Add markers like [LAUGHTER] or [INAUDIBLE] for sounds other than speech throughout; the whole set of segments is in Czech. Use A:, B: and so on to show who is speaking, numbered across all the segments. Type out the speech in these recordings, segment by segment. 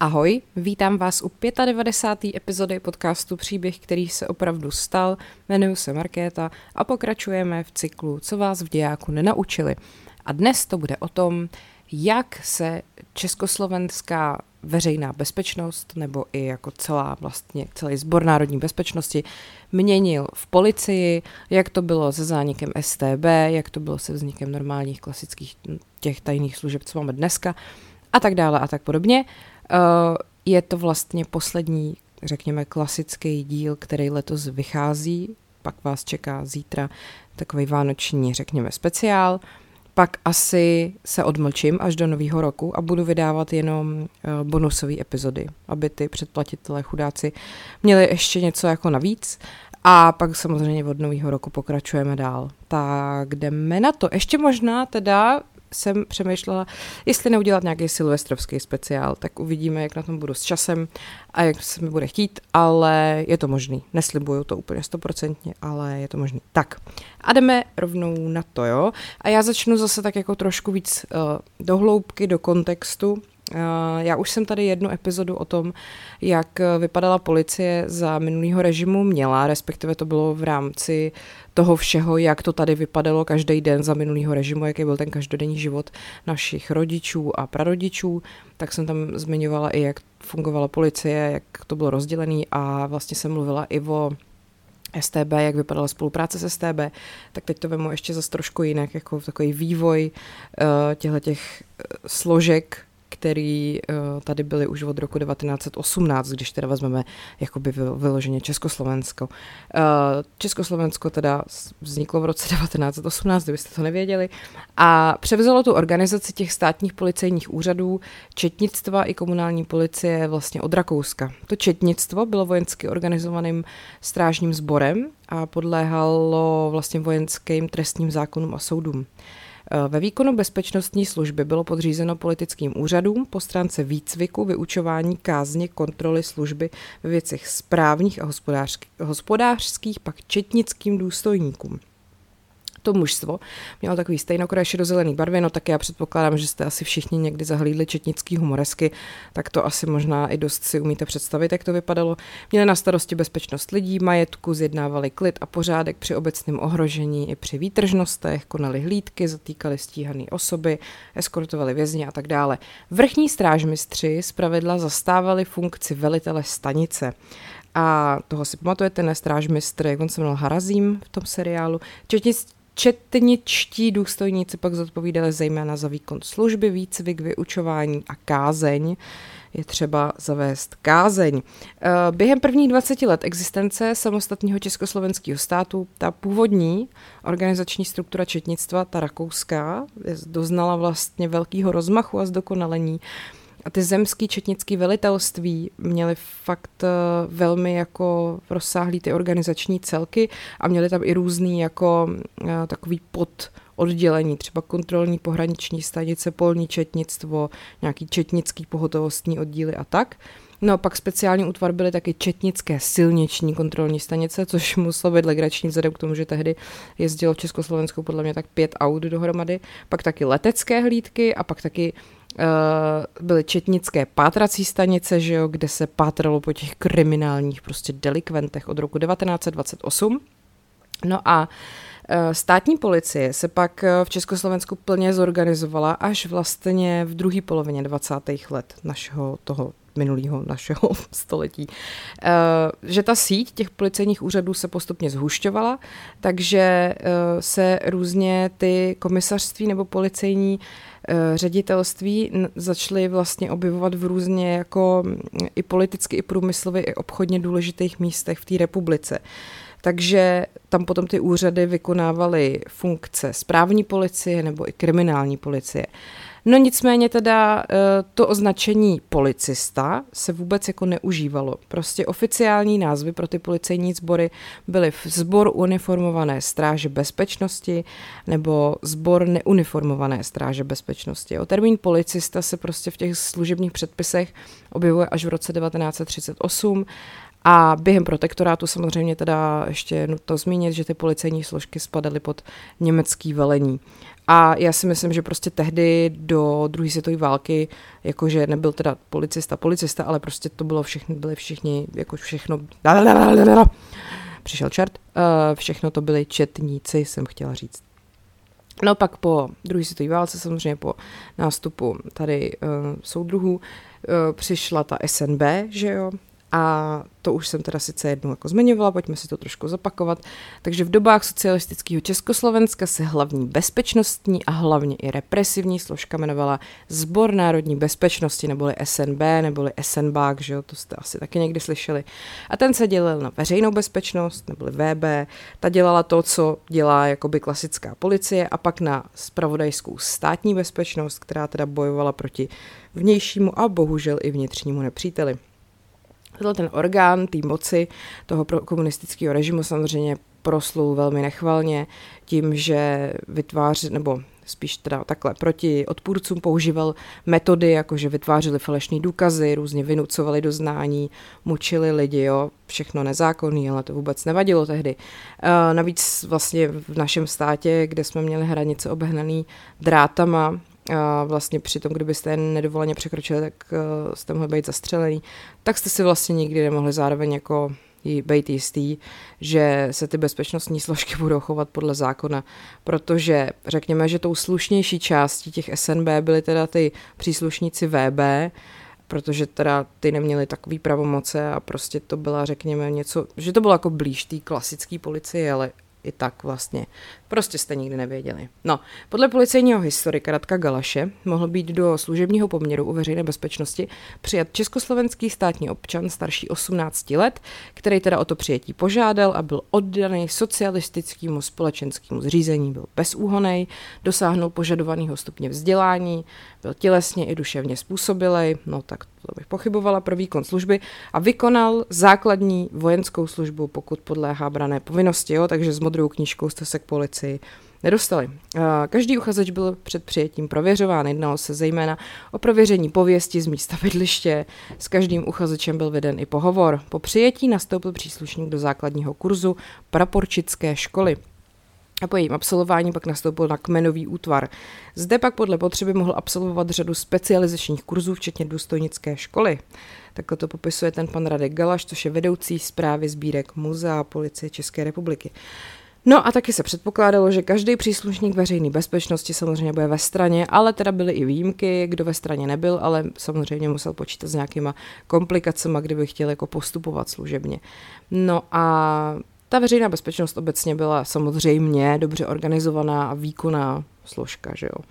A: Ahoj, vítám vás u 95. epizody podcastu Příběh, který se opravdu stal. Jmenuji se Markéta a pokračujeme v cyklu Co vás v dějáku nenaučili. A dnes to bude o tom, jak se československá veřejná bezpečnost nebo i jako celá vlastně celý sbor národní bezpečnosti měnil v policii, jak to bylo se zánikem STB, jak to bylo se vznikem normálních klasických těch tajných služeb, co máme dneska a tak dále a tak podobně. Uh, je to vlastně poslední, řekněme, klasický díl, který letos vychází, pak vás čeká zítra takový vánoční, řekněme, speciál. Pak asi se odmlčím až do nového roku a budu vydávat jenom uh, bonusové epizody, aby ty předplatitelé chudáci měli ještě něco jako navíc. A pak samozřejmě od nového roku pokračujeme dál. Tak jdeme na to. Ještě možná teda jsem přemýšlela, jestli neudělat nějaký silvestrovský speciál, tak uvidíme, jak na tom budu s časem a jak se mi bude chtít, ale je to možný. Neslibuju to úplně stoprocentně, ale je to možný. Tak a jdeme rovnou na to, jo. A já začnu zase tak jako trošku víc uh, do hloubky, do kontextu, já už jsem tady jednu epizodu o tom, jak vypadala policie za minulého režimu měla, respektive to bylo v rámci toho všeho, jak to tady vypadalo každý den za minulého režimu, jaký byl ten každodenní život našich rodičů a prarodičů, tak jsem tam zmiňovala i, jak fungovala policie, jak to bylo rozdělené a vlastně jsem mluvila i o STB, jak vypadala spolupráce s STB, tak teď to vemu ještě zase trošku jinak, jako takový vývoj uh, těchto těch složek který uh, tady byly už od roku 1918, když teda vezmeme jakoby vyloženě Československo. Uh, Československo teda vzniklo v roce [LAUGHS] 1918, kdybyste to nevěděli, a převzalo tu organizaci těch státních policejních úřadů, četnictva i komunální policie vlastně od Rakouska. To četnictvo bylo vojensky organizovaným strážním sborem a podléhalo vlastně vojenským trestním zákonům a soudům. Eh, ve výkonu bezpečnostní služby bylo podřízeno politickým úřadům po stránce výcviku, vyučování, kázně, kontroly služby ve věcech správních a hospodářských, pak četnickým důstojníkům to mužstvo mělo takový stejnokraj šedozelený barvy, no tak já předpokládám, že jste asi všichni někdy zahlídli četnický humoresky, tak to asi možná i dost si umíte představit, jak to vypadalo. Měli na starosti bezpečnost lidí, majetku, zjednávali klid a pořádek při obecném ohrožení i při výtržnostech, konali hlídky, zatýkali stíhané osoby, eskortovali vězně a tak dále. Vrchní strážmistři zpravidla zastávali funkci velitele stanice. A toho si pamatujete, ne strážmistr, jak on se jmenoval Harazím v tom seriálu. Četnictví Četničtí důstojníci pak zodpovídali zejména za výkon služby, výcvik, vyučování a kázeň. Je třeba zavést kázeň. Eh, během prvních 20 let existence samostatného československého státu ta původní organizační struktura četnictva, ta rakouská, doznala vlastně velkého rozmachu a zdokonalení. A ty zemský četnický velitelství měly fakt eh, velmi jako rozsáhlý ty organizační celky a měly tam i různý jako eh, takový pod oddělení, třeba kontrolní pohraniční stanice, polní četnictvo, nějaký četnický pohotovostní oddíly a tak. No a pak speciální útvar byly taky četnické silniční kontrolní stanice, což muselo být legrační vzhledem k tomu, že tehdy jezdilo v Československu podle mě tak pět aut dohromady. Pak taky letecké hlídky a pak taky byly četnické pátrací stanice, že jo, kde se pátralo po těch kriminálních prostě delikventech od roku 1928. No a eh, Státní policie se pak eh, v Československu plně zorganizovala až vlastně v druhé polovině 20. let našeho toho minulého našeho [LAUGHS] století, eh, že ta síť těch policejních úřadů se postupně zhušťovala, takže eh, se různě ty komisařství nebo policejní eh, ředitelství začaly vlastně objevovat v různě jako i politicky, i průmyslově, i obchodně důležitých místech v té republice. Takže tam potom ty úřady vykonávaly funkce správní policie nebo i kriminální policie. No nicméně teda eh, to označení policista se vůbec jako neužívalo. Prostě oficiální názvy pro ty policejní sbory byly sbor uniformované stráže bezpečnosti nebo sbor neuniformované stráže bezpečnosti. O termín policista se prostě v těch služebních předpisech objevuje až v roce 1938 A během protektorátu samozřejmě teda ještě nutno zmínit, že ty policejní složky spadaly pod německý velení. A já si myslím, že prostě tehdy do druhé světové války, jakože nebyl teda policista, policista, ale prostě to bylo všechny, byli všichni, jako všechno, přišel čert, uh, všechno to byli četníci, jsem chtěla říct. No pak po druhé světové válce, samozřejmě po nástupu tady uh, soudruhů, uh, přišla ta SNB, že jo, a to už jsem teda sice jednou jako zmiňovala, pojďme si to trošku zapakovat. Takže v dobách socialistického Československa se hlavní bezpečnostní a hlavně i represivní složka jmenovala Zbor národní bezpečnosti, neboli SNB, neboli SNBák, že jo, to jste asi taky někdy slyšeli. A ten se dělil na veřejnou bezpečnost, neboli VB, ta dělala to, co dělá jakoby klasická policie a pak na spravodajskou státní bezpečnost, která teda bojovala proti vnějšímu a bohužel i vnitřnímu nepříteli. Tenhle ten orgán té moci toho komunistického režimu samozřejmě proslul velmi nechvalně tím, že vytváří, nebo spíš teda takhle, proti odpůrcům používal metody, jako že vytvářeli falešné důkazy, různě vynucovali doznání, mučili lidi, jo, všechno nezákonný, ale to vůbec nevadilo tehdy. E, navíc vlastně v našem státě, kde jsme měli hranice obehnaný drátama, a vlastně při tom, kdybyste nedovoleně překročili, tak uh, jste mohli být zastřelený, tak jste si vlastně nikdy nemohli zároveň jako být jistý, že se ty bezpečnostní složky [LAUGHS] budou chovat podle zákona, protože řekněme, že tou slušnější částí těch SNB byly teda ty příslušníci VB, protože teda ty neměli takový pravomoce a prostě to byla, řekněme, něco, že to bylo jako blíž té klasické policii, ale i tak vlastně. Prostě jste nikdy nevěděli. No, podle policejního historika Radka Galaše mohl být do služebního poměru u veřejné bezpečnosti přijat československý státní občan starší 18 let, který teda o to přijetí požádal a byl oddaný socialistickému společenskému zřízení, byl bezúhonej, dosáhnul požadovaného stupně vzdělání, byl tělesně i duševně způsobilej, no tak to bych pochybovala pro výkon služby a vykonal základní vojenskou službu, pokud podléhá brané povinnosti, jo, takže s modrou knížkou jste se k policii nedostali. Každý uchazeč byl před přijetím prověřován, jednalo se zejména o prověření pověsti z místa bydliště, s každým uchazečem byl veden i pohovor. Po přijetí nastoupil příslušník do základního kurzu praporčické školy a po jejím absolvování pak nastoupil na kmenový útvar. Zde pak podle potřeby mohl absolvovat řadu specializačních kurzů, včetně důstojnické školy. Takhle to popisuje ten pan Radek Galaš, což je vedoucí zprávy sbírek Muzea policie České republiky. No a taky se předpokládalo, že každý příslušník veřejné bezpečnosti samozřejmě bude ve straně, ale teda byly i výjimky, kdo ve straně nebyl, ale samozřejmě musel počítat s nějakýma komplikacemi, kdyby chtěl jako postupovat služebně. No a ta veřejná bezpečnost obecně byla samozřejmě dobře organizovaná a výkonná složka, že jo.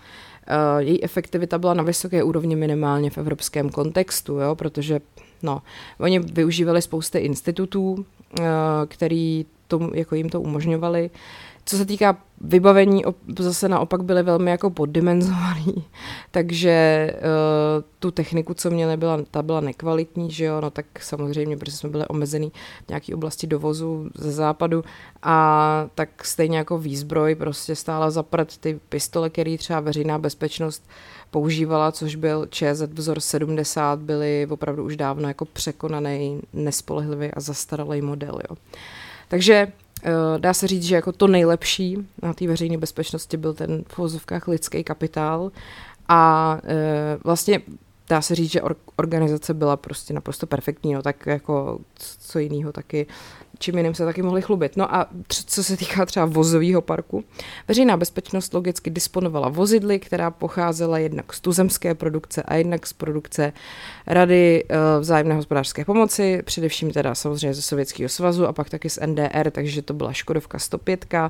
A: Uh, její efektivita byla na vysoké úrovni minimálně v evropském kontextu, jo, protože no, oni využívali spousty institutů, uh, který tomu, jako jim to umožňovali. Co se týká vybavení, zase naopak byly velmi jako poddimenzovaný, [LAUGHS] takže uh, tu techniku, co měli, byla, ta byla nekvalitní, že jo, no tak samozřejmě, protože jsme byli omezený v nějaké oblasti dovozu ze západu a tak stejně jako výzbroj prostě stála za prd ty pistole, který třeba veřejná bezpečnost používala, což byl ČZ vzor 70, byly opravdu už dávno jako překonaný, nespolehlivý a zastaralý model, jo. Takže dá se říct, že jako to nejlepší na té veřejné bezpečnosti byl ten v vozovkách lidský kapitál. A eh, vlastně dá se říct, že organizace byla prostě naprosto perfektní, no tak jako co jiného taky čím jiným se taky mohli chlubit. No a co se týká třeba vozového parku, veřejná bezpečnost logicky disponovala vozidly, která pocházela jednak z tuzemské produkce a jednak z produkce Rady uh, vzájemné hospodářské pomoci, především teda samozřejmě ze Sovětského svazu a pak taky z NDR, takže to byla Škodovka 105, uh, eh,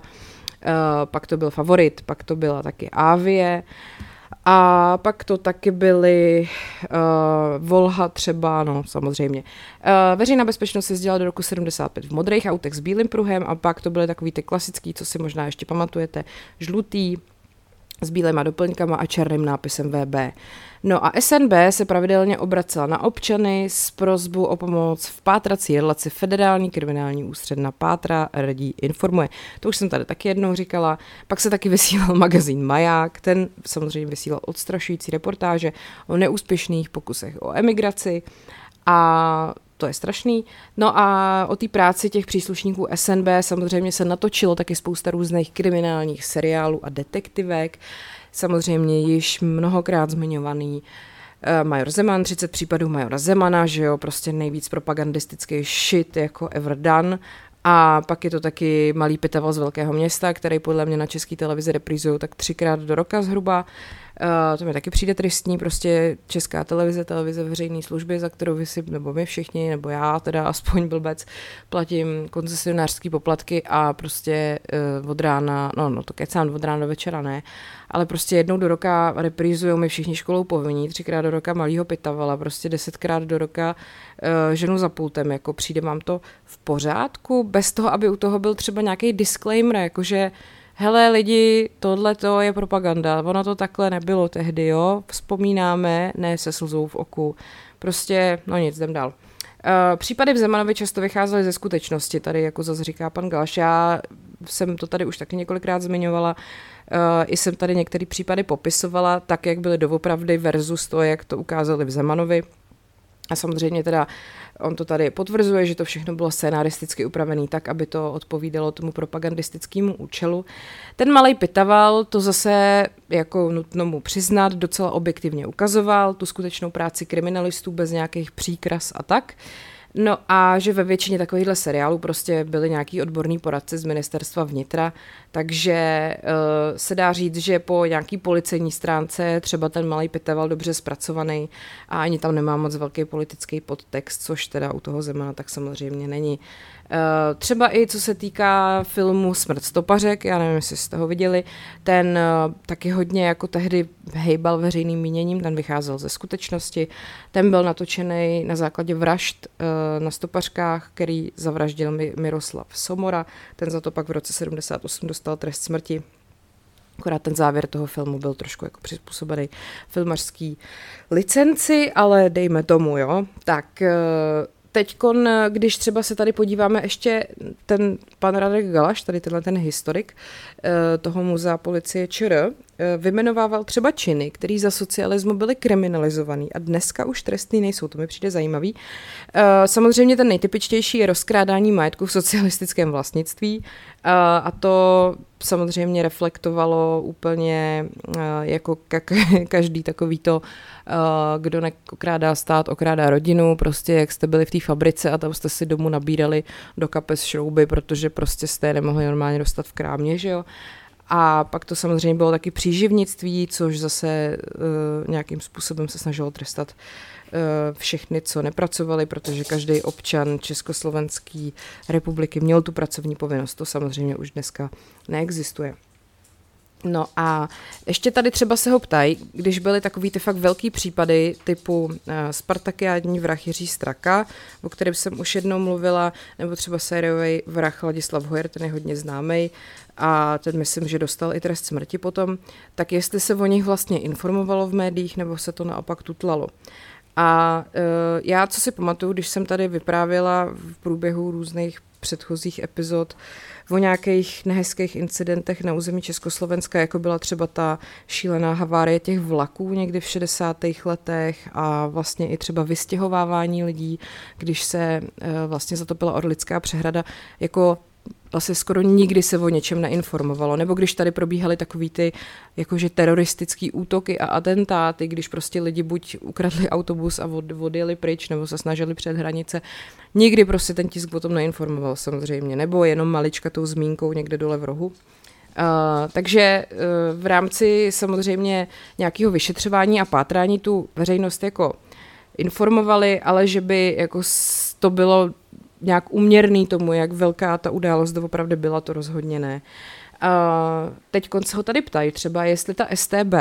A: pak to byl Favorit, pak to byla taky Avie, a pak to taky byly uh, Volha třeba, no samozřejmě. Uh, veřejná bezpečnost se dělala do roku 75 v modrých autech s bílým pruhem a pak to byly takový ty klasický, co si možná ještě pamatujete, žlutý, s bílýma doplňkama a černým nápisem VB. No a SNB se pravidelně obracela na občany s prozbou o pomoc v pátrací relaci Federální kriminální ústřed na Pátra radí informuje. To už jsem tady taky jednou říkala. Pak se taky vysílal magazín Maják, ten samozřejmě vysílal odstrašující reportáže o neúspěšných pokusech o emigraci a to je strašný. No a o té práci těch příslušníků SNB samozřejmě se natočilo taky spousta různých kriminálních seriálů a detektivek. Samozřejmě již mnohokrát zmiňovaný uh, Major Zeman, 30 případů Majora Zemana, že jo, prostě nejvíc propagandistický shit jako ever done. A pak je to taky malý pitaval z velkého města, který podle mě na české televizi reprízují tak třikrát do roka zhruba. To mi taky přijde tristní, prostě česká televize, televize veřejné služby, za kterou vy si, nebo my všichni, nebo já teda aspoň blbec, platím koncesionářský poplatky a prostě uh, od rána, no, no to kecám od rána do večera ne, ale prostě jednou do roka reprízují mi všichni školou povinní, třikrát do roka malýho pitavala, prostě desetkrát do roka uh, ženu za pultem, jako přijde vám to v pořádku, bez toho, aby u toho byl třeba nějaký disclaimer, jakože hele lidi, tohle to je propaganda, ono to takhle nebylo tehdy, jo, vzpomínáme, ne se slzou v oku, prostě, no nic, jdem dál. Uh, případy v Zemanovi často vycházely ze skutečnosti, tady jako zase říká pan Galš, já jsem to tady už taky několikrát zmiňovala, uh, i jsem tady některé případy popisovala, tak jak byly doopravdy versus to, jak to ukázali v Zemanovi. A samozřejmě teda on to tady potvrzuje, že to všechno bylo scénaristicky upravené tak, aby to odpovídalo tomu propagandistickému účelu. Ten malý Pitaval to zase, jako nutno mu přiznat, docela objektivně ukazoval, tu skutečnou práci kriminalistů bez nějakých příkras a tak. No a že ve většině takovýchhle seriálů prostě byli nějaký odborní poradci z ministerstva vnitra, takže uh, se dá říct, že po nějaký policejní stránce třeba ten malý piteval dobře zpracovaný a ani tam nemá moc velký politický podtext, což teda u toho Zemana tak samozřejmě není. Eh, třeba i co se týká filmu Smrt stopařek, já nevím, jestli jste ho viděli, ten eh, taky hodně jako tehdy hejbal veřejným míněním, ten vycházel ze skutečnosti. Ten byl natočený na základě vražd eh, na stopařkách, který zavraždil Miroslav Somora. Ten za to pak v roce 78 dostal trest smrti. Akorát ten závěr toho filmu byl trošku jako přizpůsobený filmařský licenci, ale dejme tomu, jo. Tak teď, když třeba se tady podíváme ještě ten pan Radek Galaš, tady tenhle ten historik eh, toho muzea policie ČR, eh, vymenovával třeba činy, které za socialismu byly kriminalizovaný a dneska už trestný nejsou, to mi přijde zajímavý. Eh, samozřejmě ten nejtypičtější je rozkrádání majetku v socialistickém vlastnictví a to samozřejmě reflektovalo úplně jako [LAUGHS] každý takový to Eh, kdo neokrádá stát, okrádá rodinu, prostě jak jste byli v té fabrice a tam jste si domů nabírali do kapes šrouby, protože prostě jste je nemohli normálně dostat v krámě, že jo. A pak to samozřejmě bylo taky příživnictví, což zase uh, nějakým způsobem se snažilo trestat uh, všechny, co nepracovali, protože každý občan Československé republiky měl tu pracovní povinnost. To samozřejmě už dneska neexistuje. No a ještě tady třeba se ho ptají, když byly takový ty fakt velký případy typu uh, Spartakiádní vrah Jiří Straka, o kterém jsem už jednou mluvila, nebo třeba sériový vrah Ladislav Hojer, ten je hodně známý a ten myslím, že dostal i trest smrti potom, tak jestli se o nich vlastně informovalo v médiích, nebo se to naopak tutlalo. A uh, já, co si pamatuju, když jsem tady vyprávěla v průběhu různých předchozích epizod, uh, o nějakých nehezkých incidentech na území Československa, jako byla třeba ta šílená havárie těch vlaků někdy v 60. letech a vlastně i třeba vystěhovávání lidí, když se eh, vlastně zatopila Orlická přehrada, jako vlastně skoro nikdy se o něčem neinformovalo. Nebo když tady probíhaly takový ty jakože teroristický útoky a atentáty, když prostě lidi buď ukradli autobus a od, odjeli pryč, nebo se snažili před hranice. Nikdy prostě ten tisk o tom neinformoval samozřejmě, nebo jenom malička tou zmínkou někde dole v rohu. Uh, takže uh, v rámci samozřejmě nějakého vyšetřování a pátrání tu veřejnost jako informovali, ale že by jako to bylo nějak uměrný tomu, jak velká ta událost opravdu byla, to rozhodně ne. Uh, teď se ho tady ptají třeba, jestli ta STB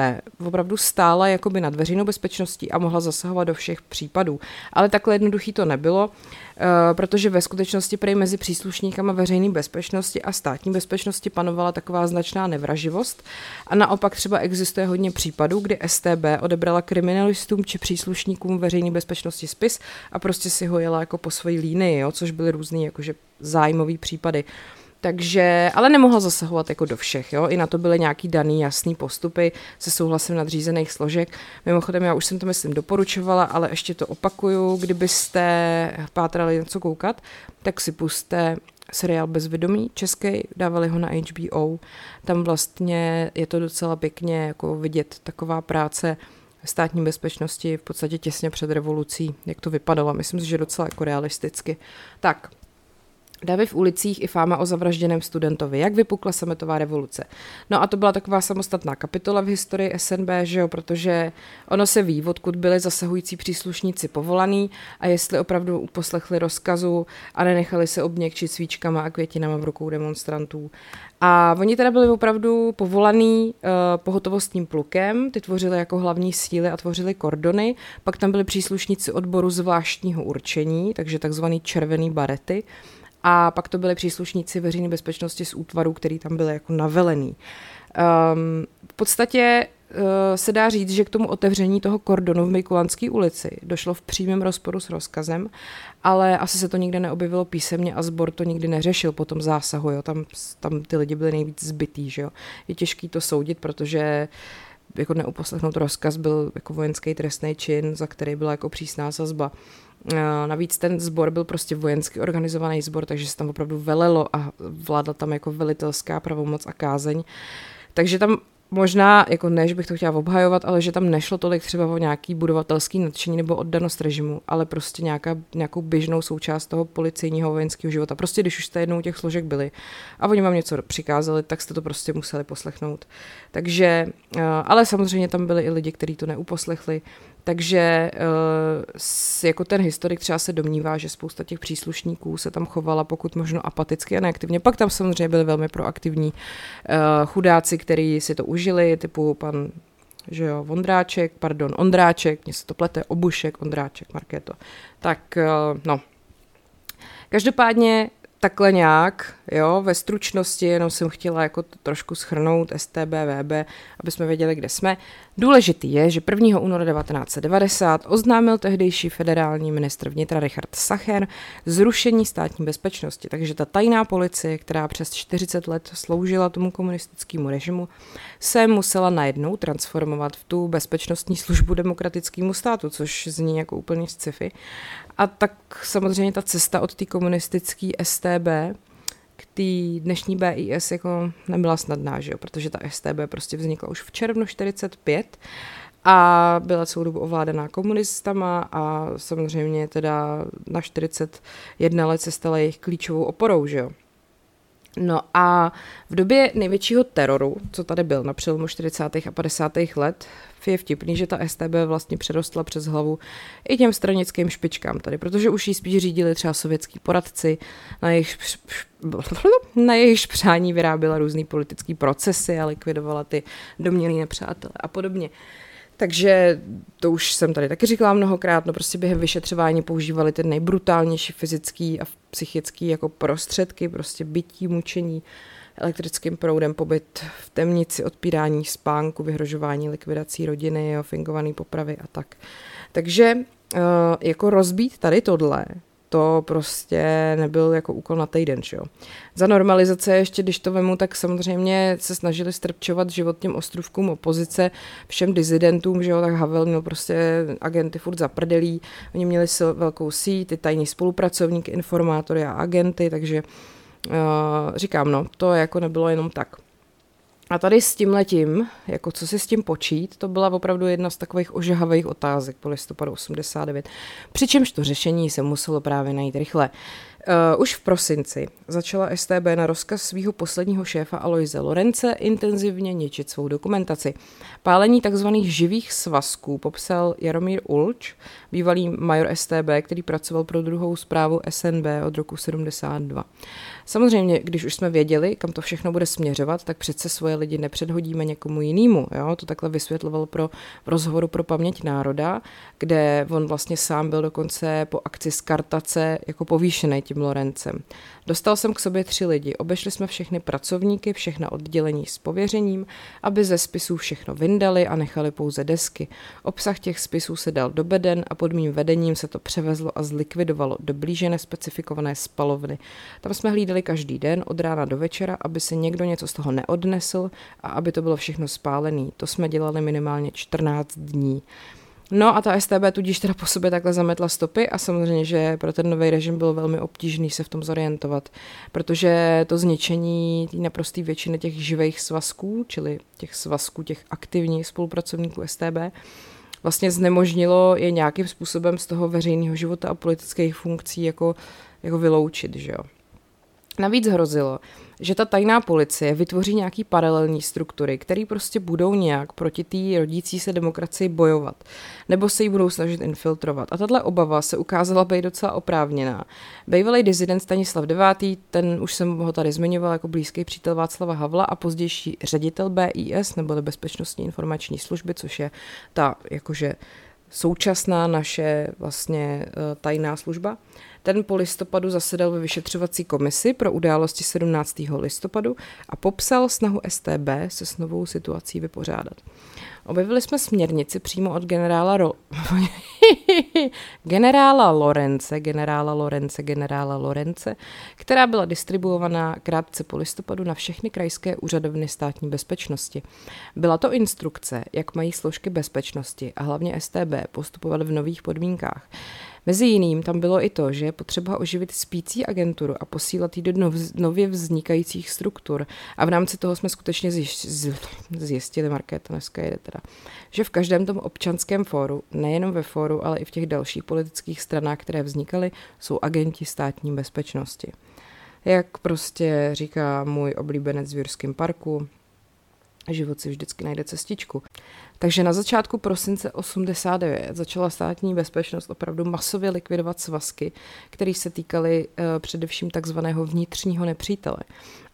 A: opravdu stála jakoby nad veřejnou bezpečností a mohla zasahovat do všech případů. Ale takhle jednoduchý to nebylo, uh, protože ve skutečnosti prej mezi příslušníkama veřejné bezpečnosti a státní bezpečnosti panovala taková značná nevraživost a naopak třeba existuje hodně případů, kdy STB odebrala kriminalistům či příslušníkům veřejné bezpečnosti spis a prostě si ho jela jako po své línii, jo, což byly různý jakože zájmový případy. Takže, ale nemohla zasahovat jako do všech, jo, i na to byly nějaký daný jasný postupy se souhlasem nadřízených složek. Mimochodem, já už jsem to myslím doporučovala, ale ještě to opakuju, kdybyste pátrali něco koukat, tak si puste seriál Bezvědomí český, dávali ho na HBO. Tam vlastně je to docela pěkně jako vidět taková práce státní bezpečnosti v podstatě těsně před revolucí, jak to vypadalo. Myslím si, že docela jako realisticky. Tak, Davy v ulicích i fáma o zavražděném studentovi. Jak vypukla sametová revoluce? No a to byla taková samostatná kapitola v historii SNB, že jo, protože ono se ví, odkud byli zasahující příslušníci povolaný a jestli opravdu uposlechli rozkazu a nenechali se obněkčit svíčkama a květinama v rukou demonstrantů. A oni teda byli opravdu povolaný uh, pohotovostním plukem, ty tvořili jako hlavní síly a tvořili kordony, pak tam byli příslušníci odboru zvláštního určení, takže takzvaný červený barety, a pak to byli příslušníci veřejné bezpečnosti z útvaru, který tam byl jako navelený. Um, v podstatě uh, se dá říct, že k tomu otevření toho kordonu v Mikulanské ulici došlo v přímém rozporu s rozkazem, ale asi se to nikde neobjevilo písemně a sbor to nikdy neřešil po tom zásahu. Jo. Tam, tam ty lidi byli nejvíc zbytý. Že jo. Je těžký to soudit, protože jako neuposlechnout rozkaz byl jako vojenský trestný čin, za který byla jako přísná sazba. Navíc ten sbor byl prostě vojensky organizovaný sbor, takže se tam opravdu velelo a vládla tam jako velitelská pravomoc a kázeň. Takže tam možná, jako ne, že bych to chtěla obhajovat, ale že tam nešlo tolik třeba o nějaký budovatelský nadšení nebo oddanost režimu, ale prostě nějaká, nějakou běžnou součást toho policejního vojenského života. Prostě když už jste jednou těch složek byli a oni vám něco přikázali, tak jste to prostě museli poslechnout. Takže, eh, ale samozřejmě tam byli i lidi, kteří to neuposlechli, takže uh, jako ten historik třeba se domnívá, že spousta těch příslušníků se tam chovala pokud možno apaticky a neaktivně. Pak tam samozřejmě byli velmi proaktivní uh, chudáci, kteří si to užili, typu pan že jo, Vondráček, pardon, Ondráček, mně se to plete, Obušek, Ondráček, Markéto. Tak, uh, no. Každopádně takhle nějak, jo, ve stručnosti, jenom jsem chtěla jako to trošku schrnout STB, VB, aby jsme věděli, kde jsme. Důležitý je, že 1. února 1990 oznámil tehdejší federální ministr vnitra Richard Sacher zrušení státní bezpečnosti, takže ta tajná policie, která přes 40 let sloužila tomu komunistickému režimu, se musela najednou transformovat v tu bezpečnostní službu demokratickému státu, což zní jako úplně sci-fi. A tak samozřejmě ta cesta od té komunistické STB k té dnešní BIS jako nebyla snadná, že jo? protože ta STB prostě vznikla už v červnu 45 a byla celou dobu ovládaná komunistama a samozřejmě teda na 41 let se stala jejich klíčovou oporou, že jo. No a v době největšího teroru, co tady byl na přelomu 40. a 50. let, je vtipný, že ta STB vlastně přerostla přes hlavu i těm stranickým špičkám tady, protože už ji spíš řídili třeba sovětský poradci, na jejich, [LAUGHS] na jejich přání vyráběla různý politický procesy a likvidovala ty domělý nepřátelé a podobně. Takže to už jsem tady taky říkala mnohokrát, no prostě během vyšetřování používali ty nejbrutálnější fyzický a psychický jako prostředky, prostě bytí, mučení, elektrickým proudem, pobyt v temnici, odpírání spánku, vyhrožování likvidací rodiny, jo, fingovaný popravy a tak. Takže uh, jako rozbít tady tohle, to prostě nebyl jako úkol na týden, čo? Za normalizace ještě, když to vemu, tak samozřejmě se snažili strpčovat život těm ostrovkům opozice, všem dizidentům, že jo, tak Havel měl prostě agenty furt zaprdelí, oni měli velkou síť, ty tajní spolupracovníky, informátory a agenty, takže uh, říkám, no, to jako nebylo jenom tak. A tady s tím letím, jako co si s tím počít, to byla opravdu jedna z takových ožahavých otázek po listopadu 89. Přičemž to řešení se muselo právě najít rychle. Uh, už v prosinci začala STB na rozkaz svého posledního šéfa Aloise Lorence intenzivně ničit svou dokumentaci. Pálení tzv. živých svazků popsal Jaromír Ulč, bývalý major STB, který pracoval pro druhou zprávu SNB od roku 72. Samozřejmě, když už jsme věděli, kam to všechno bude směřovat, tak přece svoje lidi nepředhodíme někomu jinému. Jo? To takhle vysvětloval pro, v rozhovoru pro paměť národa, kde on vlastně sám byl dokonce po akci skartace jako povýšený tím Lorencem. Dostal jsem k sobě tři lidi, obešli jsme všechny pracovníky, všechna oddělení s pověřením, aby ze spisů všechno vyndali a nechali pouze desky. Obsah těch spisů se dal do beden a pod mým vedením se to převezlo a zlikvidovalo do blíže nespecifikované spalovny. Tam jsme hlídali každý den od rána do večera, aby se někdo něco z toho neodnesl a aby to bylo všechno spálené. To jsme dělali minimálně 14 dní. No a ta STB tudíž teda po sobě takhle zametla stopy a samozřejmě, že pro ten nový režim bylo velmi obtížný se v tom zorientovat, protože to zničení té naprosté většiny těch živých svazků, čili těch svazků těch aktivních spolupracovníků STB, vlastně znemožnilo je nějakým způsobem z toho veřejného života a politických funkcí jako, jako vyloučit, že jo. Navíc hrozilo, že ta tajná policie vytvoří nějaký paralelní struktury, které prostě budou nějak proti té rodící se demokracii bojovat, nebo se ji budou snažit infiltrovat. A tahle obava se ukázala být docela oprávněná. Bývalý dizident Stanislav IX., ten už jsem ho tady zmiňoval jako blízký přítel Václava Havla a pozdější ředitel BIS, nebo Bezpečnostní informační služby, což je ta jakože současná naše vlastně eh, tajná služba, ten po listopadu zasedal ve vyšetřovací komisi pro události 17. listopadu a popsal snahu STB se s novou situací vypořádat. Objevili jsme směrnici přímo od generála Ro... [LAUGHS] generála Lorence, generála Lorence, generála Lorence, která byla distribuovaná krátce po listopadu na všechny krajské úřadovny státní bezpečnosti. Byla to instrukce, jak mají složky bezpečnosti a hlavně STB postupovat v nových podmínkách. Mezi jiným tam bylo i to, že je potřeba oživit spící agenturu a posílat ji do nov, nově vznikajících struktur. A v rámci toho jsme skutečně zjistili, Markéta dneska jede teda, že v každém tom občanském fóru, nejenom ve fóru, ale i v těch dalších politických stranách, které vznikaly, jsou agenti státní bezpečnosti. Jak prostě říká můj oblíbenec v Jurském parku, život si vždycky najde cestičku. Takže na začátku prosince 89 začala státní bezpečnost opravdu masově likvidovat svazky, které se týkaly uh, především takzvaného vnitřního nepřítele.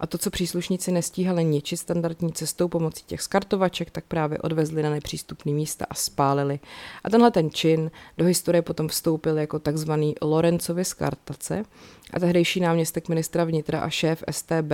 A: A to, co příslušníci nestíhali ničit standardní cestou pomocí těch skartovaček, tak právě odvezli na nepřístupné místa a spálili. A tenhle ten čin do historie potom vstoupil jako takzvaný Lorencovy skartace a tehdejší náměstek ministra vnitra a šéf STB,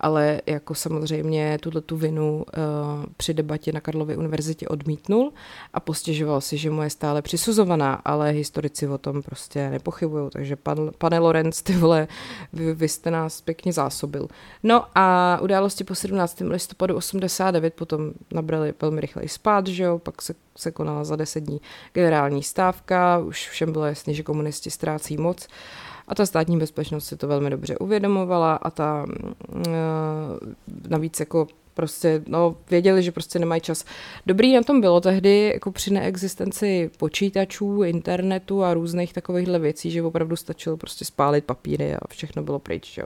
A: ale jako samozřejmě tuto tu vinu uh, při debatě na Karlově univerzitě odmítnul a postěžoval si, že mu je stále přisuzovaná, ale historici o tom prostě nepochybují, takže pan, pane Lorenz, ty vole, vy, vy jste nás pěkně zásobil. No a události po 17. listopadu 89 potom nabrali velmi rychle spát, že jo, pak se, se konala za deset dní generální stávka, už všem bylo jasné, že komunisti ztrácí moc a ta státní bezpečnost si to velmi dobře uvědomovala a ta uh, navíc jako prostě, no, věděli, že prostě nemají čas. Dobrý na tom bylo tehdy, jako při neexistenci počítačů, internetu a různých takovýchhle věcí, že opravdu stačilo prostě spálit papíry a všechno bylo pryč, jo.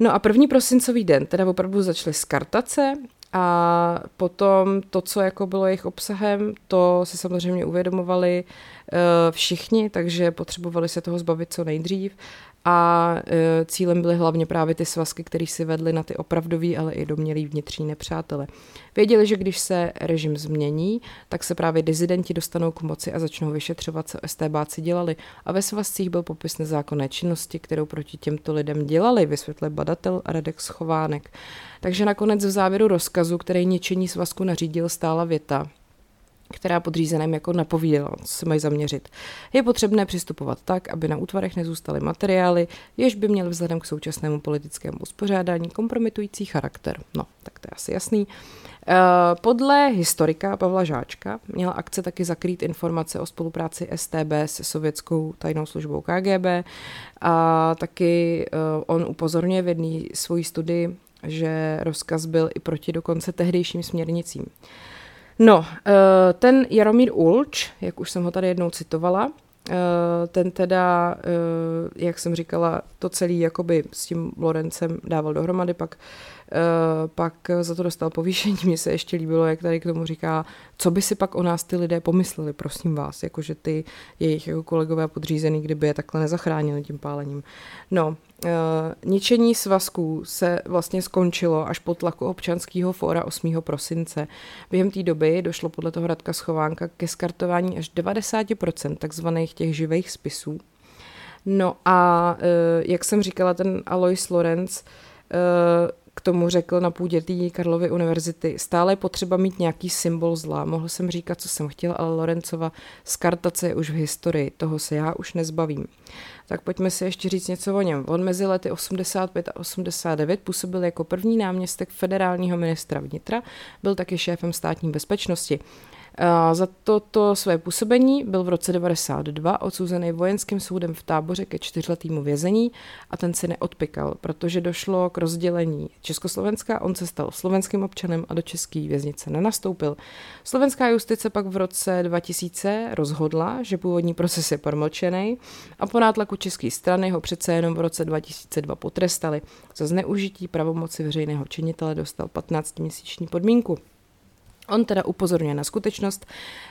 A: No a první prosincový den teda opravdu začaly skartace a potom to, co jako bylo jejich obsahem, to si samozřejmě uvědomovali uh, všichni, takže potřebovali se toho zbavit co nejdřív a e, cílem byly hlavně právě ty svazky, které si vedly na ty opravdový, ale i domělý vnitřní nepřátele. Věděli, že když se režim změní, tak se právě dizidenti dostanou k moci a začnou vyšetřovat, co STBáci dělali. A ve svazcích byl popis nezákonné činnosti, kterou proti těmto lidem dělali, vysvětlil badatel Radek Schovánek. Takže nakonec v závěru rozkazu, který ničení svazku nařídil, stála věta – která podřízeným jako napovídala, co se mají zaměřit. Je potřebné přistupovat tak, aby na útvarech nezůstaly materiály, jež by měly vzhledem k současnému politickému uspořádání kompromitující charakter. No, tak to je asi jasný. Eh, podle historika Pavla Žáčka měla akce taky zakrýt informace o spolupráci STB se sovětskou tajnou službou KGB a taky eh, on upozorňuje v jedné svojí studii, že rozkaz byl i proti dokonce tehdejším směrnicím. No, eh, ten Jaromír Ulč, jak už jsem ho tady jednou citovala, eh, ten teda, eh, jak jsem říkala, to celý jakoby s tím Lorencem dával dohromady, pak pak za to dostal povýšení. [LAUGHS] Mně se ještě líbilo, jak tady k tomu říká, co by si pak o nás ty lidé pomysleli, prosím vás, jakože ty jejich jako kolegové podřízený, kdyby je takhle nezachránili tím pálením. No, Uh, ničení svazků se vlastně skončilo až po tlaku občanského fóra 8. prosince. Během té doby došlo podle toho Radka Schovánka ke skartování až 90% takzvaných těch živých spisů No a jak jsem říkala, ten Alois Lorenz k tomu řekl na půdě té Karlovy univerzity, stále je potřeba mít nějaký symbol zla. Mohl jsem říkat, co jsem chtěl, ale Lorencova skartace je už v historii, toho se já už nezbavím. Tak pojďme si ještě říct něco o něm. On mezi lety 85 a 89 působil jako první náměstek federálního ministra vnitra, byl taky šéfem státní bezpečnosti. Za toto své působení byl v roce 92 odsouzený vojenským soudem v táboře ke čtyřletýmu vězení a ten si neodpikal, protože došlo k rozdělení Československa, on se stal slovenským občanem a do české věznice nenastoupil. Slovenská justice pak v roce 2000 rozhodla, že původní proces je promlčený a po nátlaku české strany ho přece jenom v roce 2002 potrestali. Za zneužití pravomoci veřejného činitele dostal 15-měsíční podmínku. On teda upozorňuje na skutečnost,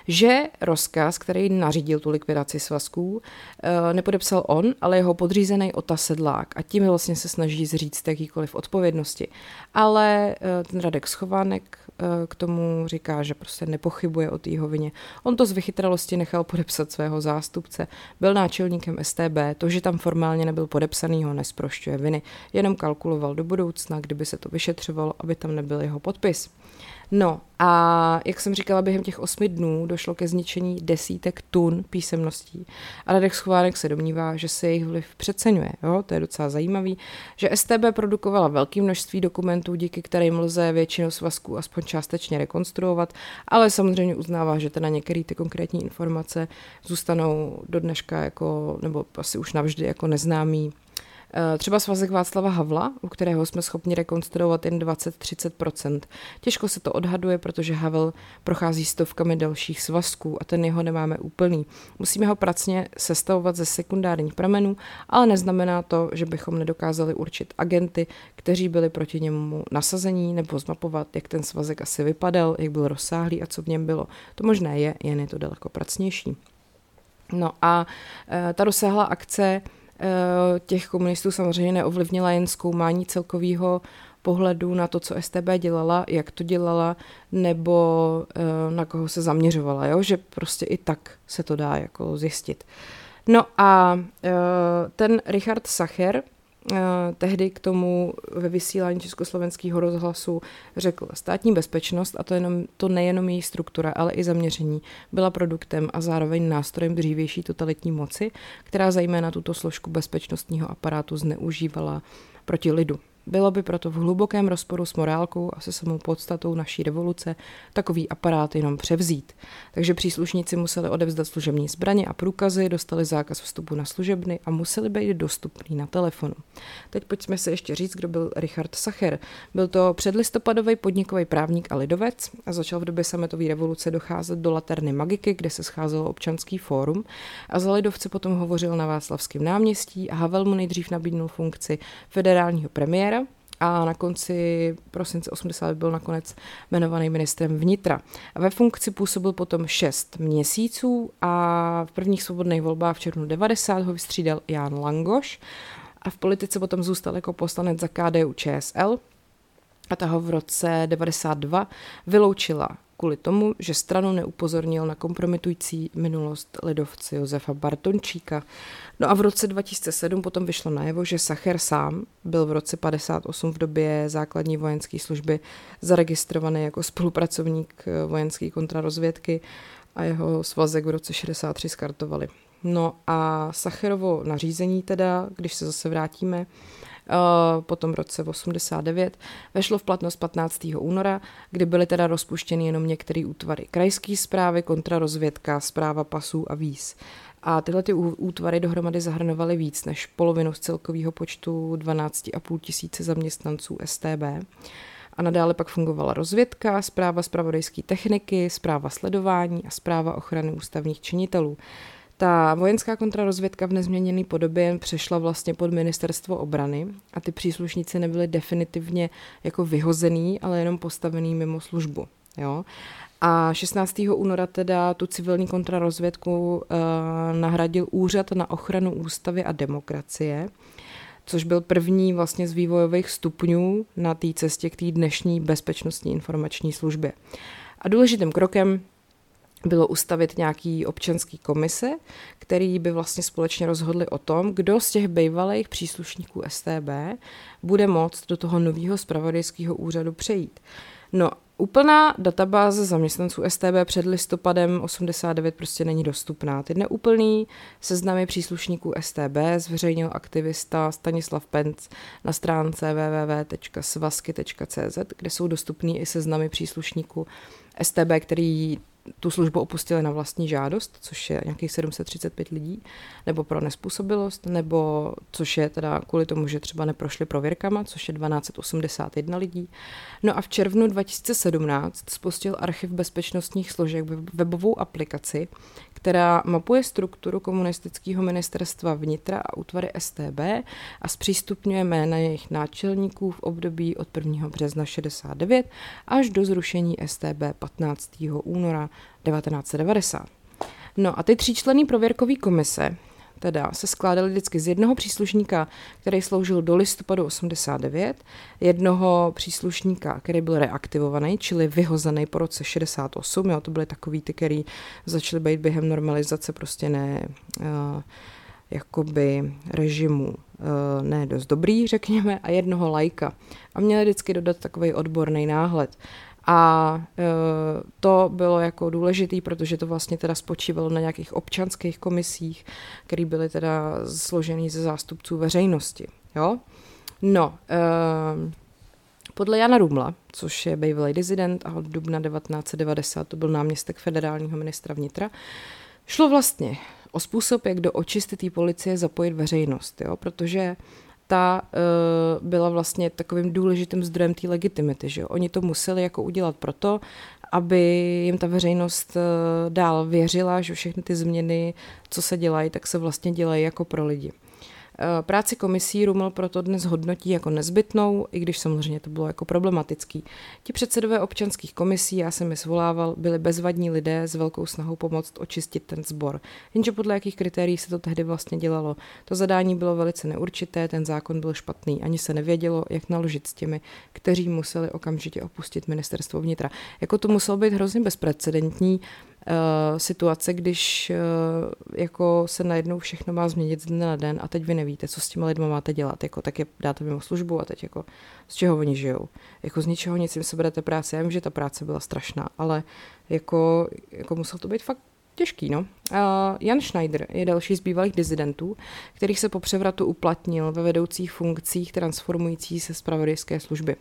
A: že rozkaz, který nařídil tu likvidaci svazků, eh, nepodepsal on, ale jeho podřízený Ota Sedlák a tím vlastně se snaží zříct jakýkoliv odpovědnosti. Ale eh, ten Radek Schovánek eh, k tomu říká, že prostě nepochybuje o té vině. On to z vychytralosti nechal podepsat svého zástupce, byl náčelníkem STB, to, že tam formálně nebyl podepsaný, ho nesprošťuje viny, jenom kalkuloval do budoucna, kdyby se to vyšetřovalo, aby tam nebyl jeho podpis. No a jak jsem říkala, během těch osmi dnů došlo ke zničení desítek tun písemností. A Radek Schovánek se domnívá, že se jejich vliv přeceňuje. Jo? To je docela zajímavý, že STB produkovala velké množství dokumentů, díky kterým lze většinu svazků aspoň částečně rekonstruovat, ale samozřejmě uznává, že teda některé ty konkrétní informace zůstanou do dneška jako, nebo asi už navždy jako neznámý třeba svazek Václava Havla, u kterého jsme schopni rekonstruovat jen 20-30%. Těžko se to odhaduje, protože Havel prochází stovkami dalších svazků a ten jeho nemáme úplný. Musíme ho pracně sestavovat ze sekundárních pramenů, ale neznamená to, že bychom nedokázali určit agenty, kteří byli proti němu nasazení nebo zmapovat, jak ten svazek asi vypadal, jak byl rozsáhlý a co v něm bylo. To možné je, jen je to daleko pracnější. No a e, ta rozsáhlá akce Eh, těch komunistů samozřejmě neovlivnila jen zkoumání celkového pohledu na to, co STB dělala, jak to dělala, nebo eh, na koho se zaměřovala, jo? že prostě i tak se to dá jako zjistit. No a eh, ten Richard Sacher, Eh, tehdy k tomu ve vysílání československého rozhlasu řekl, státní bezpečnost, a to, jenom, to nejenom její struktura, ale i zaměření, byla produktem a zároveň nástrojem dřívější totalitní moci, která zejména tuto složku bezpečnostního aparátu zneužívala proti lidu. Bylo by proto v hlubokém rozporu s morálkou a se samou podstatou naší revoluce takový aparát jenom převzít. Takže příslušníci museli odevzdat služební zbraně a průkazy, dostali zákaz vstupu na služebny a museli být dostupný na telefonu. Teď pojďme se ještě říct, kdo byl Richard Sacher. Byl to předlistopadový podnikový právník a lidovec a začal v době sametové revoluce docházet do Laterny Magiky, kde se scházelo občanský fórum a za lidovce potom hovořil na Václavském náměstí a Havel mu nejdřív nabídnul funkci federálního premiéra, a na konci prosince 80 byl nakonec jmenovaný ministrem vnitra. Ve funkci působil potom 6 měsíců a v prvních svobodných volbách v červnu 90 ho vystřídal Jan Langoš a v politice potom zůstal jako poslanec za KDU ČSL a ho v roce 92 vyloučila kvůli tomu, že stranu neupozornil na kompromitující minulost lidovce Josefa Bartončíka. No a v roce 2007 potom vyšlo najevo, že Sacher sám byl v roce 58 v době základní vojenské služby zaregistrovaný jako spolupracovník vojenské kontrarozvědky a jeho svazek v roce 63 skartovali. No a Sacherovo nařízení teda, když se zase vrátíme, Eh, potom v roce 89, vešlo v platnost 15. února, kdy byly teda rozpuštěny jenom některé útvary krajské zprávy, kontrarozvědka, zpráva pasů a víz. A tyhle ty útvary dohromady zahrnovaly víc než polovinu z celkového počtu 12,5 tisíce zaměstnanců STB. A nadále pak fungovala rozvědka, zpráva zpravodajské techniky, zpráva sledování a zpráva ochrany ústavních činitelů. Ta vojenská kontrarozvědka v nezměněné podobě přešla vlastně pod ministerstvo obrany a ty příslušníci nebyli definitivně jako vyhozený, ale jenom postavený mimo službu. Jo? A 16. února teda tu civilní kontrarozvědku uh, nahradil Úřad na ochranu ústavy a demokracie, což byl první vlastně z vývojových stupňů na té cestě k té dnešní bezpečnostní informační službě. A důležitým krokem bylo ustavit nějaký občanský komise, který by vlastně společně rozhodli o tom, kdo z těch bývalých příslušníků STB bude moct do toho nového spravodajského úřadu přejít. No, úplná databáze zaměstnanců STB před listopadem 89 prostě není dostupná. Ty neúplný seznamy příslušníků STB zveřejnil aktivista Stanislav Penc na stránce www.svazky.cz, kde jsou dostupný i seznamy příslušníků STB, který tu službu opustili na vlastní žádost, což je nějakých 735 lidí, nebo pro nespůsobilost, nebo což je teda kvůli tomu, že třeba neprošli prověrkama, což je 1281 lidí. No a v červnu 2017 spustil archiv bezpečnostních složek webovou aplikaci, která mapuje strukturu komunistického ministerstva vnitra a útvary STB a zpřístupňuje jména jejich náčelníků v období od 1. března 69 až do zrušení STB 15. února 1990. No a ty tříčlenný prověrkový komise teda se skládaly vždycky z jednoho příslušníka, který sloužil do listopadu 89, jednoho příslušníka, který byl reaktivovaný, čili vyhozený po roce 68, jo, to byly takový ty, který začaly být během normalizace prostě ne uh, jakoby režimu uh, ne dost dobrý, řekněme, a jednoho lajka. A měli vždycky dodat takový odborný náhled. A e, to bylo jako důležitý, protože to vlastně teda spočívalo na nějakých občanských komisích, které byly teda složený ze zástupců veřejnosti. Jo? No, e, podle Jana Rumla, což je bývalý dizident a od dubna 1990 to byl náměstek federálního ministra vnitra, šlo vlastně o způsob, jak do očisty policie zapojit veřejnost, jo? protože ta uh, byla vlastně takovým důležitým zdrojem té legitimity. Že Oni to museli jako udělat proto, aby jim ta veřejnost uh, dál věřila, že všechny ty změny, co se dělají, tak se vlastně dělají jako pro lidi. Eh, práci komisí Ruml proto dnes hodnotí jako nezbytnou, i když samozřejmě to bylo jako problematický. Ti předsedové občanských komisí, já jsem je svolával, byli bezvadní lidé s velkou snahou pomoct očistit ten sbor. Jenže podle jakých kritérií se to tehdy vlastně dělalo? To zadání bylo velice neurčité, ten zákon byl špatný, ani se nevědělo, jak naložit s těmi, kteří museli okamžitě opustit ministerstvo vnitra. Jako to muselo být hrozně bezprecedentní, situace, když uh, jako se najednou všechno má změnit z dne na den a teď vy nevíte, co s těma lidma máte dělat, jako tak je dáte mimo službu a teď jako z čeho oni žijou. Jako z ničeho nic jim se berete práce. Já vím, že ta práce byla strašná, ale jako, jako musel to být fakt těžký, no. Uh, Jan Schneider je další z bývalých dizidentů, kterých se po převratu uplatnil ve vedoucích funkcích transformující se zpravodajské služby.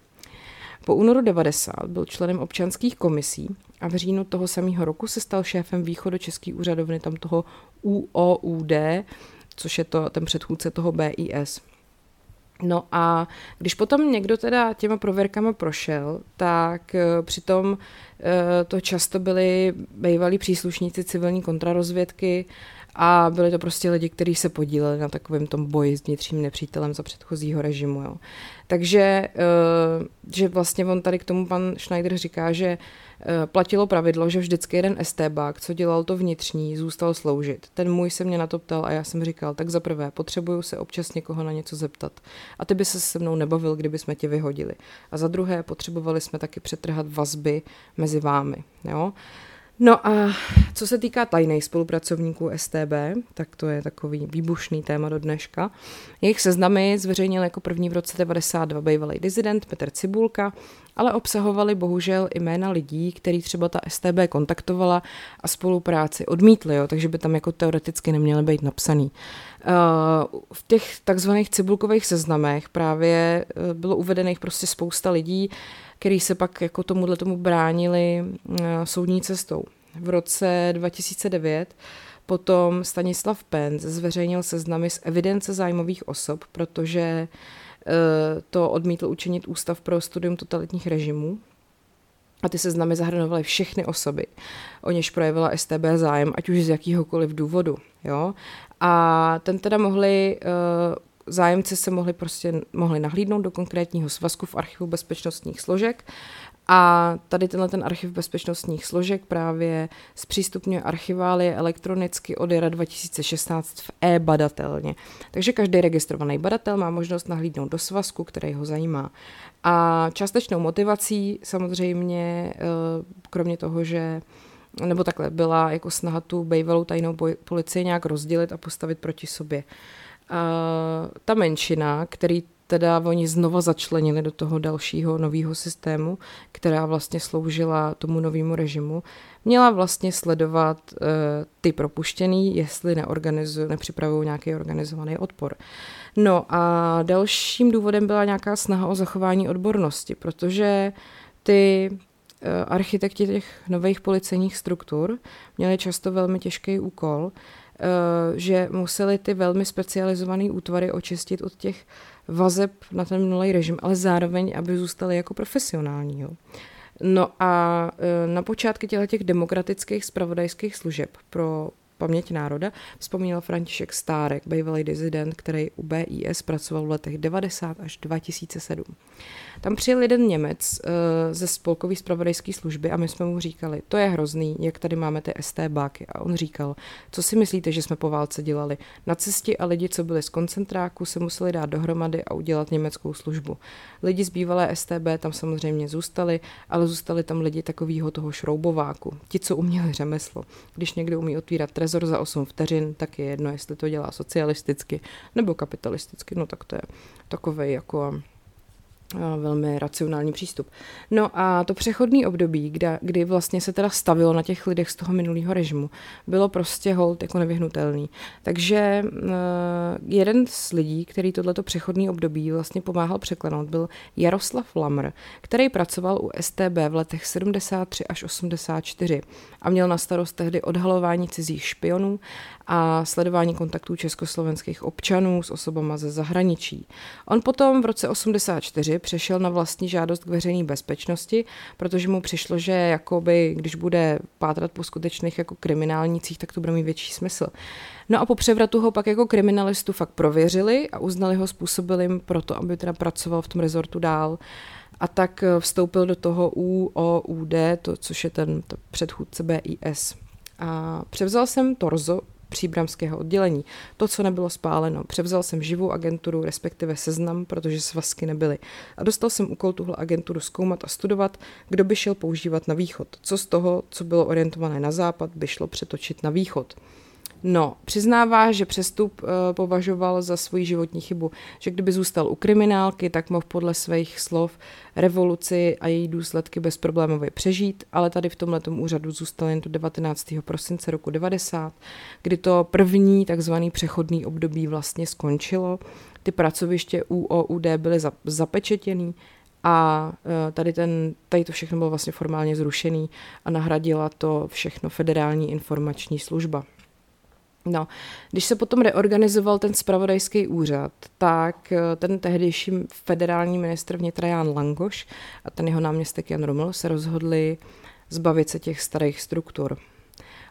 A: Po únoru 90 byl členem občanských komisí a v říjnu toho samého roku se stal šéfem východočeský úřadovny tam toho UOUD, což je to ten předchůdce toho BIS. No a když potom někdo teda těma prověrkama prošel, tak eh, přitom eh, to často byli bývalí příslušníci civilní kontrarozvědky a byli to prostě lidi, kteří se podíleli na takovém tom boji s vnitřním nepřítelem za předchozího režimu. Jo. Takže, eh, že vlastně on tady k tomu pan Schneider říká, že platilo pravidlo, že vždycky jeden STBák, co dělal to vnitřní, zůstal sloužit. Ten můj se mě na to ptal a já jsem říkal, tak za prvé, potřebuju se občas někoho na něco zeptat. A ty by se se mnou nebavil, kdyby jsme tě vyhodili. A za druhé, potřebovali jsme taky přetrhat vazby mezi vámi. Jo? No a co se týká tajných spolupracovníků STB, tak to je takový výbušný téma do dneška. Jejich seznamy zveřejnil jako první v roce 92 bývalý dizident Petr Cibulka, ale obsahovali bohužel jména lidí, který třeba ta STB kontaktovala a spolupráci odmítli, jo, takže by tam jako teoreticky neměly být napsaný. Uh, v těch takzvaných cibulkových seznamech právě uh, bylo uvedených prostě spousta lidí, který se pak jako tomuhle tomu bránili uh, soudní cestou. V roce 2009 potom Stanislav Penz zveřejnil seznamy z evidence zájmových osob, protože Eh, to odmítl učinit Ústav pro studium totalitních režimů. A ty seznamy zahrnovaly všechny osoby, o něž projevila STB zájem, ať už z jakýhokoliv důvodu. Jo? A ten teda mohli, uh, zájemci se mohli prostě mohli nahlídnout do konkrétního svazku v archivu bezpečnostních složek a tady tenhle ten archiv bezpečnostních složek právě zpřístupňuje archivály elektronicky od jara 2016 v e-badatelně. Takže každý registrovaný badatel má možnost nahlídnout do svazku, který ho zajímá. A částečnou motivací samozřejmě, eh, kromě toho, že nebo takhle, byla jako snaha tu bývalou tajnou policii nějak rozdělit a postavit proti sobě. Uh, ta menšina, který teda oni znova začlenili do toho dalšího nového systému, která vlastně sloužila tomu novému režimu, měla vlastně sledovat uh, ty propuštěný, jestli nepřipravují nějaký organizovaný odpor. No a dalším důvodem byla nějaká snaha o zachování odbornosti, protože ty Eh, architekti těch nových policejních struktur měli často velmi těžký úkol, že museli ty velmi specializované útvary očistit od těch vazeb na ten minulý režim, ale zároveň, aby zůstali jako profesionální. Jo. No a eh, na počátky těch demokratických spravodajských služeb pro paměť národa vzpomínal František Stárek, bývalý dizident, který u BIS pracoval v letech 90 až 2007. Tam přijel jeden Němec uh, ze spolkové spravodajské služby a my jsme mu říkali, to je hrozný, jak tady máme ty STBáky. A on říkal, co si myslíte, že jsme po válce dělali? Na cestě a lidi, co byli z koncentráku, se museli dát dohromady a udělat německou službu. Lidi z bývalé STB tam samozřejmě zůstali, ale zůstali tam lidi takového toho šroubováku. Ti, co uměli řemeslo. Když někdo umí otvírat trezor za 8 vteřin, tak je jedno, jestli to dělá socialisticky nebo kapitalisticky. No tak to je takové jako velmi racionální přístup. No a to přechodné období, kdy, kdy vlastně se teda stavilo na těch lidech z toho minulého režimu, bylo prostě hold jako nevyhnutelný. Takže uh, jeden z lidí, který tohleto přechodné období vlastně pomáhal překlenout, byl Jaroslav Lamr, který pracoval u STB v letech 73 až 84 a měl na starost tehdy odhalování cizích špionů a sledování kontaktů československých občanů s osobama ze zahraničí. On potom v roce 84 přešel na vlastní žádost k veřejné bezpečnosti, protože mu přišlo, že jakoby, když bude pátrat po skutečných jako kriminálnicích, tak to bude mít větší smysl. No a po převratu ho pak jako kriminalistu fakt prověřili a uznali ho způsobilým pro to, aby teda pracoval v tom rezortu dál. A tak vstoupil do toho UOUD, to, což je ten to předchůdce BIS. A převzal jsem torzo příbramského oddělení. To, co nebylo spáleno. Převzal jsem živou agenturu, respektive seznam, protože svazky nebyly. A dostal jsem úkol tuhle agenturu zkoumat a studovat, kdo by šel používat na východ. Co z toho, co bylo orientované na západ, by šlo přetočit na východ. No, přiznává, že přestup uh, považoval za svoji životní chybu, že kdyby zůstal u kriminálky, tak mohl podle svých slov revoluci a její důsledky bezproblémově přežít, ale tady v tomhle úřadu zůstal jen do 19. prosince roku 90, kdy to první takzvaný přechodný období vlastně skončilo. Ty pracoviště UOUD byly zapečetěný a uh, tady, ten, tady to všechno bylo vlastně formálně zrušený a nahradila to všechno federální informační služba. No, když se potom reorganizoval ten spravodajský úřad, tak eh, ten tehdejší federální ministr vnitra Jan Langoš a ten jeho náměstek Jan Roml se rozhodli zbavit se těch starých struktur.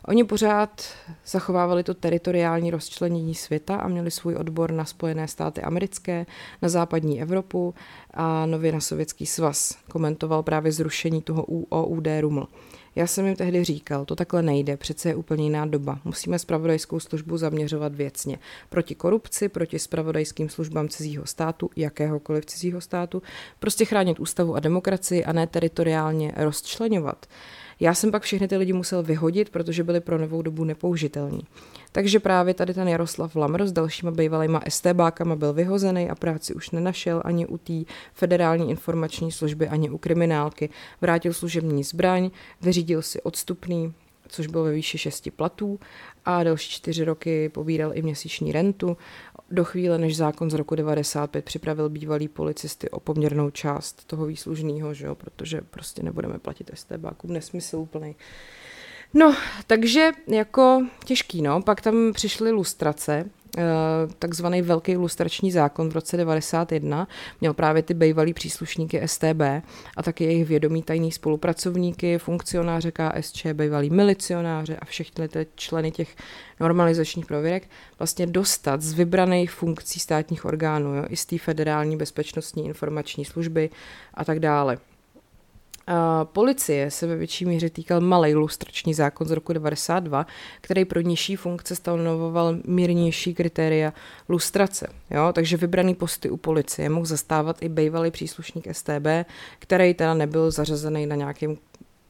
A: Oni pořád zachovávali to teritoriální rozčlenění světa a měli svůj odbor na Spojené státy americké, na západní Evropu a nově na Sovětský svaz. Komentoval právě zrušení toho UOUD Ruml. Já jsem jim tehdy říkal, to takhle nejde, přece je úplně jiná doba. Musíme spravodajskou službu zaměřovat věcně. Proti korupci, proti spravodajským službám cizího státu, jakéhokoliv cizího státu, prostě chránit ústavu a demokracii a ne teritoriálně rozčlenovat. Já jsem pak všechny ty lidi musel vyhodit, protože byli pro novou dobu nepoužitelní. Takže právě tady ten Jaroslav Lamr s dalšíma bývalýma STBákama byl vyhozený a práci už nenašel ani u té federální informační služby, ani u kriminálky. Vrátil služební zbraň, vyřídil si odstupný, což bylo ve výši šesti platů a další čtyři roky pobíral i měsíční rentu do chvíle, než zákon z roku 95 připravil bývalý policisty o poměrnou část toho výslužného, že jo, protože prostě nebudeme platit STBákům, nesmysl úplný. No, takže jako těžký, no. Pak tam přišly lustrace, takzvaný velký lustrační zákon v roce 91 měl právě ty bývalý příslušníky STB a taky jejich vědomí tajní spolupracovníky, funkcionáře KSČ, bývalí milicionáře a všechny ty členy těch normalizačních prověrek vlastně dostat z vybraných funkcí státních orgánů, jo, i z té federální bezpečnostní informační služby a tak dále. Policie se ve větší míře týkal malý lustrační zákon z roku 92, který pro nižší funkce stanovoval mírnější kritéria lustrace. Jo? Takže vybraný posty u policie mohl zastávat i bývalý příslušník STB, který teda nebyl zařazený na nějakém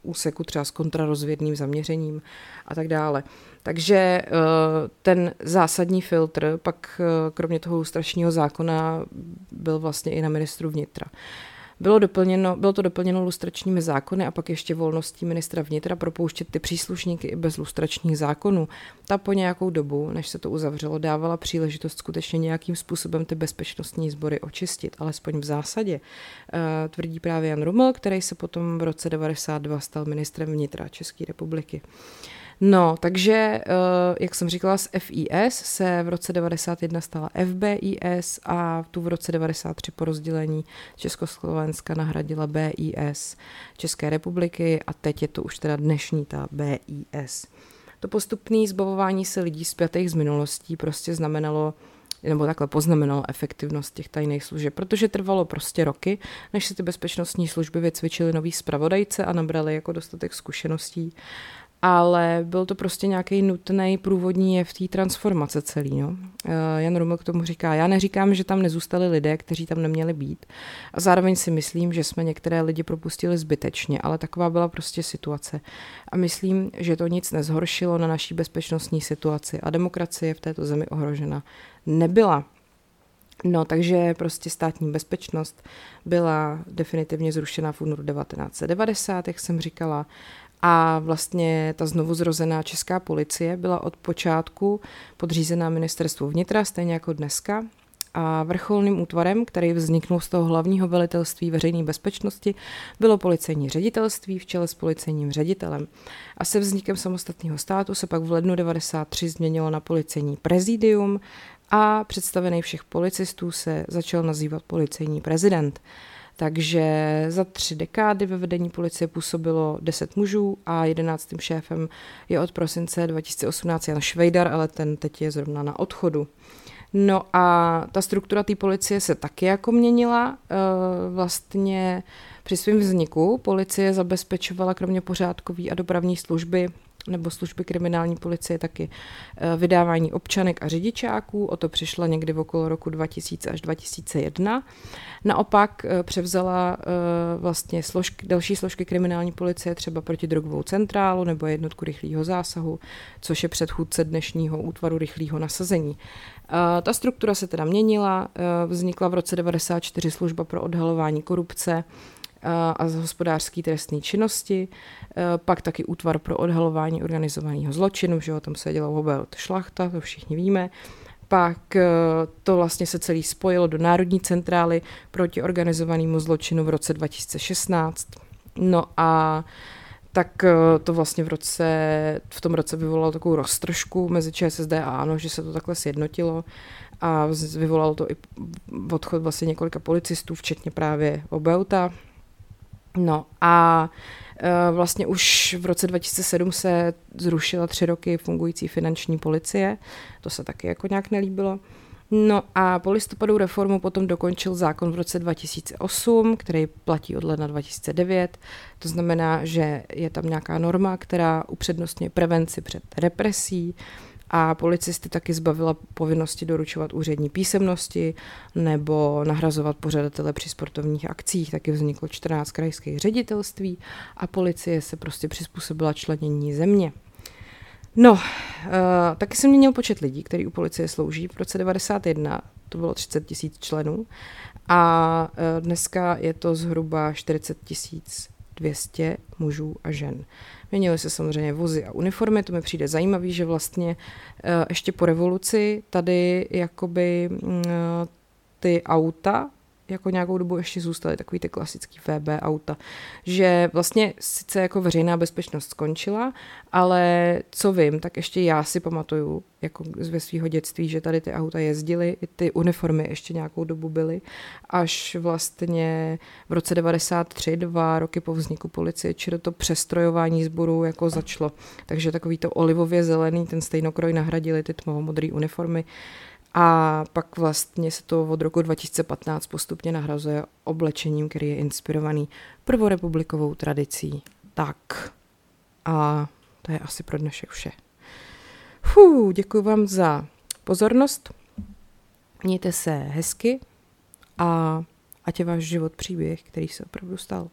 A: úseku třeba s kontrarozvědným zaměřením a tak dále. Takže eh, ten zásadní filtr pak kromě toho strašního zákona byl vlastně i na ministru vnitra. Bylo, doplněno, bylo to doplněno lustračními zákony a pak ještě volností ministra vnitra propouštět ty příslušníky i bez lustračních zákonů. Ta po nějakou dobu, než se to uzavřelo, dávala příležitost skutečně nějakým způsobem ty bezpečnostní sbory očistit, alespoň v zásadě. E, tvrdí právě Jan Ruml, který se potom v roce 92 stal ministrem vnitra České republiky. No, takže, eh, jak jsem říkala, z FIS se v roce 91 stala FBIS a tu v roce 93 po rozdělení Československa nahradila BIS České republiky a teď je to už teda dnešní ta BIS. To postupné zbavování se lidí zpětých z minulostí prostě znamenalo nebo takhle poznamenalo efektivnost těch tajných služeb, protože trvalo prostě roky, než se ty bezpečnostní služby vycvičily nový zpravodajce a nabrali jako dostatek zkušeností ale byl to prostě nějaký nutný průvodní jev té transformace celý. No. Eh, Jan Ruml k tomu říká, já neříkám, že tam nezůstali lidé, kteří tam neměli být. A zároveň si myslím, že jsme některé lidi propustili zbytečně, ale taková byla prostě situace. A myslím, že to nic nezhoršilo na naší bezpečnostní situaci a demokracie v této zemi ohrožena nebyla. No, takže prostě státní bezpečnost byla definitivně zrušena v únoru 1990, jak jsem říkala, a vlastně ta znovu zrozená česká policie byla od počátku podřízená ministerstvu vnitra, stejně jako dneska. A vrcholným útvarem, který vzniknul z toho hlavního velitelství veřejné bezpečnosti, bylo policejní ředitelství v čele s policejním ředitelem. A se vznikem samostatného státu se pak v lednu 93 změnilo na policejní prezidium a představený všech policistů se začal nazývat policejní prezident. Takže za tři dekády ve vedení policie působilo 10 mužů a jedenáctým šéfem je od prosince 2018 Jan Švejdar, ale ten teď je zrovna na odchodu. No a ta struktura té policie se taky jako měnila. E, vlastně při svém vzniku policie zabezpečovala kromě pořádkové a dopravní služby nebo služby kriminální policie taky eh, vydávání občanek a řidičáků, o to přišla někdy v okolo roku 2000 až 2001. Naopak eh, převzala eh, vlastně složky, další složky kriminální policie, třeba protidrogovou centrálu nebo jednotku rychlého zásahu, což je předchůdce dnešního útvaru rychlého nasazení. Ta struktura se teda měnila, vznikla v roce 94 služba pro odhalování korupce, a z hospodářské trestné činnosti, pak taky útvar pro odhalování organizovaného zločinu, že jo, tam se dělal Hobelt Šlachta, to všichni víme, pak e, to vlastně se celý spojilo do Národní centrály proti organizovanému zločinu v roce 2016. No a tak e, to vlastně v, roce, v tom roce vyvolalo takovou roztržku mezi ČSSD a ANO, že se to takhle sjednotilo. A vyvolalo to i odchod vlastně několika policistů, včetně právě Obeuta, No a e, vlastně už v roce 2007 se zrušila tři roky fungující finanční policie, to se taky jako nějak nelíbilo. No a po listopadu reformu potom dokončil zákon v roce 2008, který platí od ledna 2009. To znamená, že je tam nějaká norma, která upřednostňuje prevenci před represí, a policisty taky zbavila povinnosti doručovat úřední písemnosti nebo nahrazovat pořadatele při sportovních akcích. Taky vzniklo 14 krajských ředitelství a policie se prostě přizpůsobila členění země. No, uh, taky se měnil počet lidí, který u policie slouží. V roce 91 to bylo 30 tisíc členů a uh, dneska je to zhruba 40 tisíc 200 mužů a žen. Měnily se samozřejmě vozy a uniformy, to mi přijde zajímavé, že vlastně eh, ještě po revoluci tady jakoby mm, ty auta jako nějakou dobu ještě zůstaly takový ty klasický VB auta, že vlastně sice jako veřejná bezpečnost skončila, ale co vím, tak ještě já si pamatuju jako ze svého dětství, že tady ty auta jezdily, i ty uniformy ještě nějakou dobu byly, až vlastně v roce 93, dva roky po vzniku policie, či to přestrojování sborů jako začalo. Takže takový to olivově zelený, ten stejnokroj nahradili ty tmavomodré uniformy. A pak vlastně se to od roku 2015 postupně nahrazuje oblečením, který je inspirovaný prvorepublikovou tradicí. Tak a to je asi pro dnešek vše. Fů, děkuji vám za pozornost. Mějte se hezky a ať je váš život příběh, který se opravdu stal.